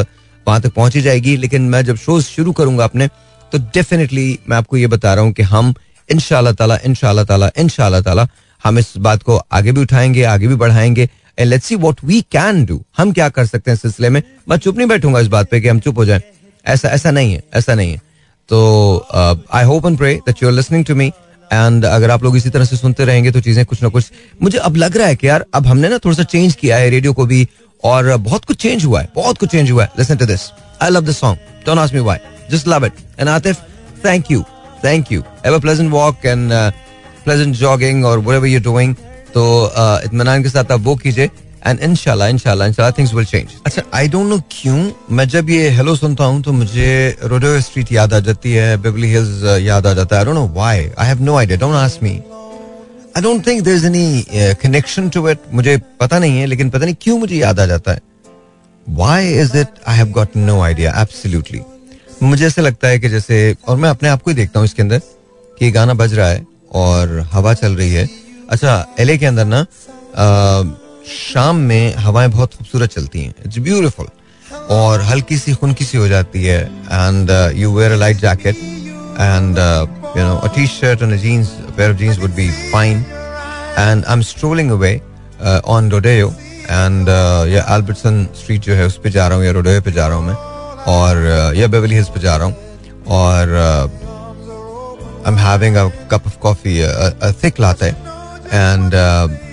वहाँ तक पहुँची जाएगी। लेकिन मैं जब शोज़ शुरू करूँगा अपने तो डेफिनेटली मैं आपको ये बता रहा हूँ कि हम इन ताला इन ताला इन ताला हम इस बात को आगे भी उठाएँगे, आगे भी बढ़ाएँगे। And let's see what we can do हम क्या कर सकते हैं इस सिलसिले में? मैं चुप नहीं बैठूँगा इस बात पे कि हम चुप हो जाएँ। ऐसा ऐसा नहीं है, ऐसा नहीं है। तो I hope and pray that you are listening to me and अगर आप लोग इसी तरह से सुनते रहेंगे तो चीज़ें कुछ ना कुछ मुझे अब लग रहा है कि यार अब हमने ना थोड़ा सा चेंज किया है रेडियो को भी और बहुत कुछ चेंज हुआ है बहुत कुछ चेंज हुआ है। Listen to this I love this song don't ask me why just love it and Atif thank you thank you have a pleasant walk and pleasant jogging और व्हाटएवर यू डूइंग तो uh, इत्मीनान के साथ आप वो कीजिए। एंड इनशाला इनशाला इनशाला थिंग्स विल चेंज अच्छा आई डोंट नो क्यों मैं जब ये हेलो सुनता हूँ तो मुझे रोडो स्ट्रीट याद आ जाती है बिबली हिल्स याद आ जाता है। I don't know why I have no idea don't ask me I don't think there is any connection to it मुझे पता नहीं है लेकिन पता नहीं क्यों मुझे याद आ जाता है। Why is it I have got no idea absolutely मुझे ऐसा लगता है कि जैसे और मैं अपने आप को ही देखता हूँ इसके अंदर कि गाना बज रहा है और हवा चल रही है। अच्छा एलए के अंदर ना अ, शाम में हवाएँ बहुत खूबसूरत चलती हैं। इट्स ब्यूटीफुल और हल्की सी खुनकी सी हो जाती है। And you wear a light jacket and you know a T shirt and jeans pair of jeans would be fine I'm strolling away uh, on Rodeo. And uh, या एल्बर्टसन स्ट्रीट जो है उस पर जा रहा हूँ या रोडेयो पे जा रहा हूँ मैं। और uh, या बेवली हिल्स पे जा रहा हूँ। और I am having a cup of coffee thick latte and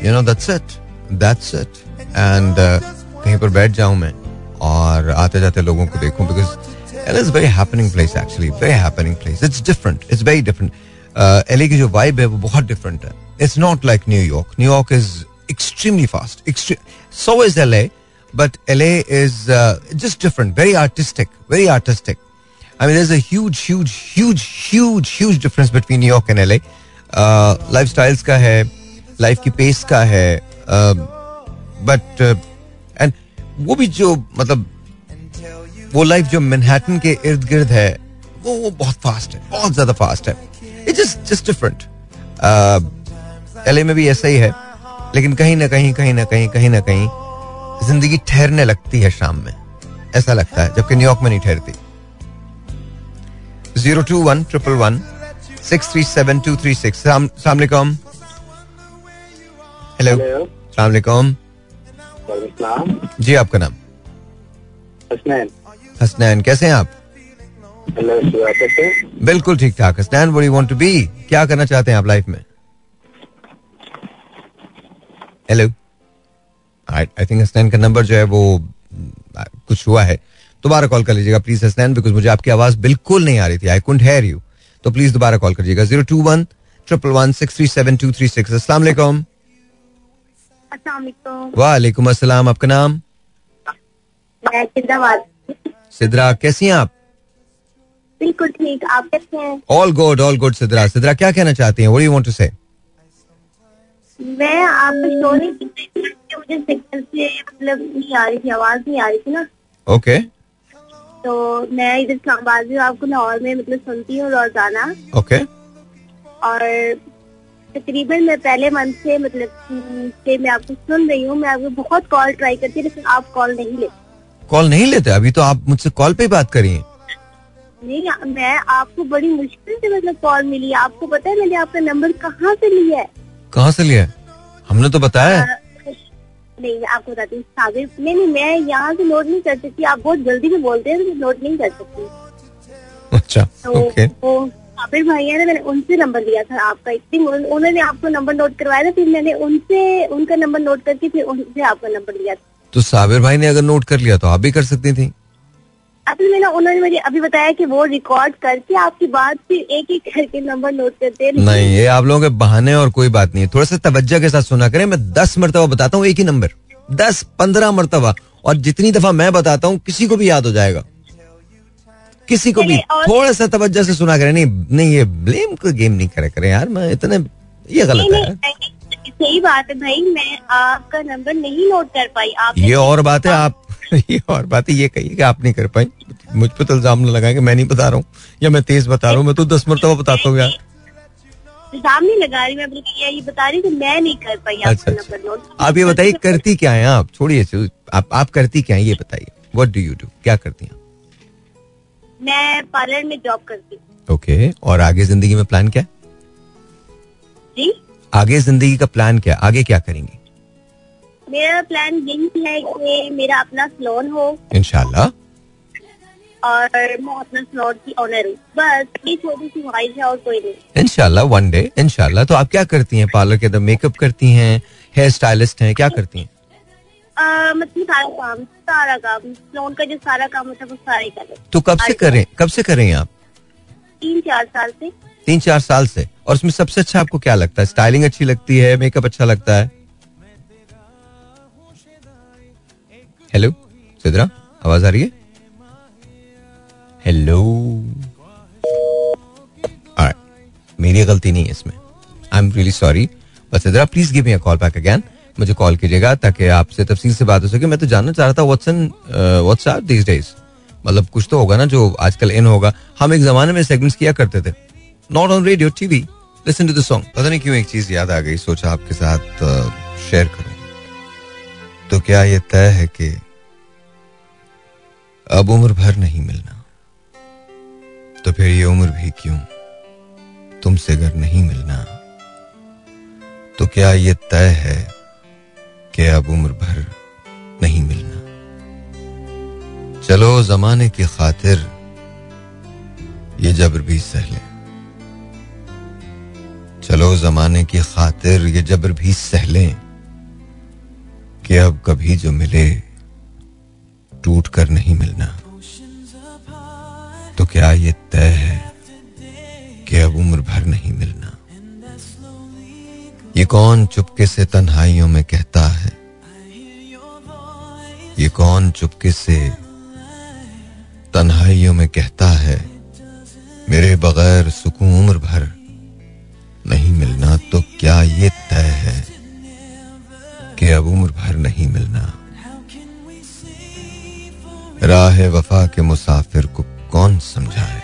you know that's it that's it and कहीं पर बैठ जाऊँ मैं और आते जाते लोगों को देखूँ because LA is very happening place actually very happening place it's different it's very different LA की जो वाइब है वो बहुत डिफरेंट है. It's not like New York New York is extremely fast so is L A but LA is just different very artistic very artistic I mean, there's a huge, huge, huge, huge, huge difference between New York and LA. Uh, lifestyles का है, life की pace का है, uh, but uh, वो भी जो मतलब वो लाइफ जो मैनहट्टन के इर्द गिर्द है वो वो बहुत फास्ट है बहुत ज़्यादा फास्ट है। It's just just different LA में भी ऐसा ही है लेकिन कहीं ना कहीं कहीं ना कहीं कहीं ना कहीं ज़िंदगी ठहरने लगती है शाम में। ऐसा लगता है जबकि न्यूयॉर्क में नहीं ठहरती। Zero two one triple one six three seven two three six. Hello सलामकुम जी आपका नाम? हसनैन। हसनैन कैसे हैं आप? बिल्कुल ठीक ठाक। Hasnain you want to be क्या करना चाहते हैं आप लाइफ में? हेलो आई थिंक हसनैन का नंबर जो है वो कुछ हुआ है। दोबारा कॉल कर लीजिएगा प्लीज़ हसनैन बिकॉज़ मुझे आपकी आवाज़ बिल्कुल नहीं आ रही थी। आई कुंट हेयर यू तो प्लीज़ दोबारा कॉल करिएगा। Zero two one triple one six three seven two three six असला वालेकुम अस्सलाम आपका नाम? सिद्रा कैसी हैं आप? बिल्कुल ठीक आप कैसे हैं? All good all good Sidra. Sidra क्या कहना चाहती हैं? व्हाट यू वांट टू से मैं आपका शो नहीं मुझे सिग्नल से मतलब नहीं आ रही थी आवाज़ नहीं आ रही थी ना। ओके तो मैं इधर इस्लामाबाद में आपको लाहौर में मतलब सुनती हूँ रोज़ाना। ओके और तकरीबन मैं पहले मंथ से मतलब से मैं आपको सुन रही हूँ मैं आपको बहुत कॉल ट्राई करती हूँ लेकिन आप कॉल नहीं लेते। कॉल नहीं लेते? अभी तो आप मुझसे कॉल पे ही बात करिए नहीं मैं आपको बड़ी मुश्किल से मतलब कॉल मिली। आपको पता है मैंने आपका नंबर कहाँ से लिया है? कहाँ से लिया है? हमने तो बताया नहीं आपको बताती हूँ साबिर नहीं नहीं मैं यहाँ से नोट नहीं कर सकती। आप बहुत जल्दी में बोलते हैं तो नोट नहीं कर सकती। अच्छा तो ओके भाई है ना मैंने उनसे नंबर लिया था आपका एक दिन उन्होंने आपको नंबर नोट करवाया था फिर मैंने उनसे उनका नंबर नोट करके फिर उनसे आपका नंबर लिया था। तो साबिर भाई ने अगर नोट कर लिया तो आप भी कर सकती थी? असल में ना उन्होंने मुझे अभी बताया कि वो रिकॉर्ड करके आपकी बात फिर एक एक करके नंबर नोट करते हैं। नहीं ये आप लोगों के बहाने और कोई बात नहीं है। थोड़ा सा तवज्जो के साथ सुना करें मैं दस मरतबा बताता हूँ एक ही नंबर दस पंद्रह मरतबा। और जितनी दफ़ा मैं बताता हूँ किसी को भी याद हो जाएगा। किसी को भी थोड़ा सा तवज्जो से सुना करें नहीं नहीं ये ब्लेम को गेम नहीं करे करें यार मैं इतने ये गलत है। नहीं यार। नहीं, सही बात है भाई मैं आपका नंबर नहीं नोट कर पाई आप ये और बात है आप ये और बात है ये कही कि आप नहीं कर पाई मुझ पे तो इल्ज़ाम न लगाए कि मैं नहीं बता रहा हूँ या मैं तेज बता रहा हूँ मैं तो दस मरतबा बताता हूँ यार। इल्ज़ाम नहीं लगा रही मैं बल्कि यही बता रही कि मैं नहीं कर पाई अच्छा, आपका अच्छा। नंबर नोट आप ये बताइए करती क्या है आप? छोड़िए आप आप करती क्या है? ये बताइए व्हाट डू यू डू क्या करती हैं मैं पार्लर में जॉब करती हूँ। ओके और आगे ज़िंदगी में प्लान क्या जी? आगे ज़िंदगी का प्लान क्या आगे क्या करेंगे? मेरा प्लान यही है कि मेरा अपना सलोन हो। इनशाला और मैं अपना सलोन की ऑनर हूँ। बस ये छोटी सी ख्वाहिश है और कोई नहीं। इनशाला वन डे इनशाला तो आप क्या करती हैं? पार्लर के अंदर मेकअप करती हैं हेयर स्टाइलिस्ट हैं क्या करती हैं? अ, मतलब सारा काम सारा काम सलोन का जो सारा काम होता है वो सारा ही कर। तो कब से करें? कब से करें आप? तीन चार साल से। तीन चार साल से। और उसमें सबसे अच्छा आपको क्या लगता है? स्टाइलिंग अच्छी लगती है? मेकअप अच्छा लगता है? हेलो सिद्रा आवाज़ आ रही है? हेलो मेरी गलती नहीं है इसमें। आई एम रियली सॉरी बस Sidra please give me a call back again मुझे कॉल कीजिएगा ताकि आपसे तफसील से बात हो सके। मैं तो जानना चाह रहा था व्हाट्सएप दीज डेज़ मतलब कुछ तो होगा ना जो आजकल इन होगा। हम एक जमाने में सेगमेंट्स किया करते थे। Not on radio TV listen to the song पता नहीं क्यों एक चीज़ याद आ गई। सोचा आपके साथ शेयर करूँ। तो क्या ये तय है कि अब उम्र भर नहीं मिलना। तो फिर ये उम्र भी क्यों तुमसे अगर नहीं मिलना? तो क्या ये तय है कि अब उम्र भर नहीं मिलना। चलो जमाने की खातिर ये जबर भी सह ले। चलो जमाने की खातिर ये जबर भी सह लें कि अब कभी जो मिले टूट कर नहीं मिलना। तो क्या ये तय है कि अब उम्र भर नहीं मिलना? ये कौन चुपके से तन्हाइयों में कहता है? ये कौन चुपके से तन्हाइयों में कहता है, मेरे बगैर सुकून उम्र भर नहीं मिलना तो क्या ये तय है कि अब उम्र भर नहीं मिलना? राह वफा के मुसाफिर को कौन समझाए?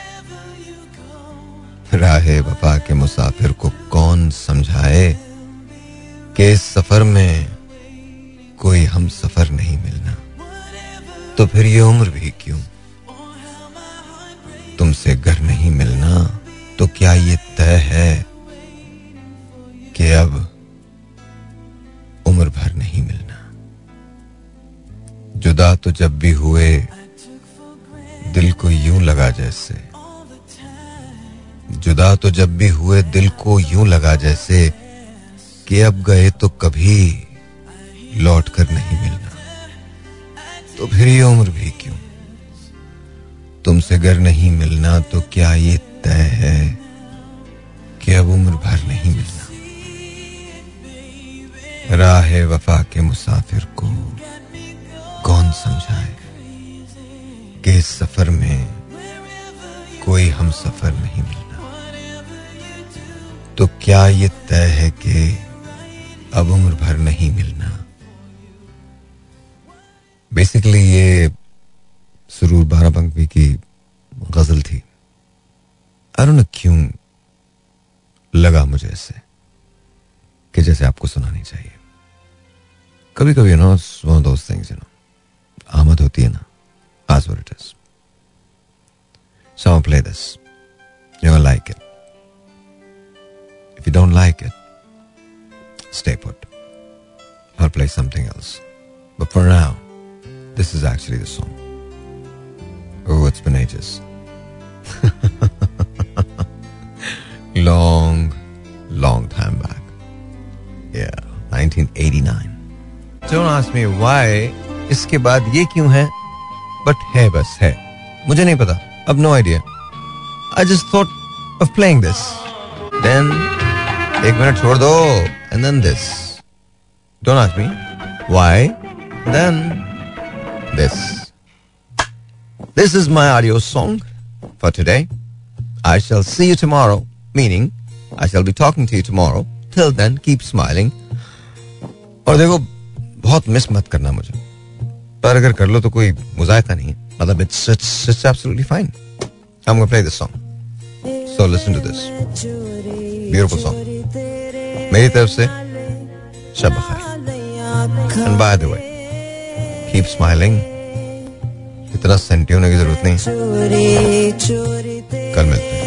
राह वफा के मुसाफिर को कौन समझाए? कि इस सफ़र में कोई हम सफ़र नहीं मिलना। तो फिर ये उम्र भी क्यों? तुमसे घर नहीं मिलना तो क्या ये तय है कि अब उम्र भर नहीं मिलना? जुदा तो जब भी हुए, दिल को यूँ लगा जैसे। जुदा तो जब भी हुए, दिल को यूँ लगा जैसे कि अब गए तो कभी लौट कर नहीं मिलना। तो फिर ये उम्र भी क्यों? तुमसे घर नहीं मिलना तो क्या ये तय है कि अब उम्र भर नहीं मिलना? राह वफा के मुसाफिर को कौन समझाए कि इस सफ़र में कोई हम सफ़र नहीं मिलना? तो क्या ये तय है कि अब उम्र भर नहीं मिलना। बेसिकली ये सुरूर बारा बाराबंकी की गज़ल थी। अरुण क्यों लगा मुझे ऐसे, कि जैसे आपको सुनानी चाहिए। कभी कभी नो वन दोस्त थिंग्स यू नो आमद होती है ना आज what it is so I'll play this you will stay put I'll play something else but for now this is actually the song oh it's been ages long long time back yeah 1989 don't ask me why इसके बाद ये क्यों है बट है बस है मुझे नहीं पता अब no idea I just thought of playing this then एक मिनट छोड़ दो and then this don't ask me why then this this is my audio song for today I shall see you tomorrow, meaning I shall be talking to you tomorrow. Till then, keep smiling. और देखो बहुत मिस मत करना मुझे। पर अगर कर लो तो कोई मुजायका नहीं है। मतलब it's it's it's absolutely fine I am gonna play this song so listen to this beautiful song मेरी तरफ़ से सब by the way keep smiling इतना सेंटी होने की ज़रूरत नहीं। कल मिलते हैं।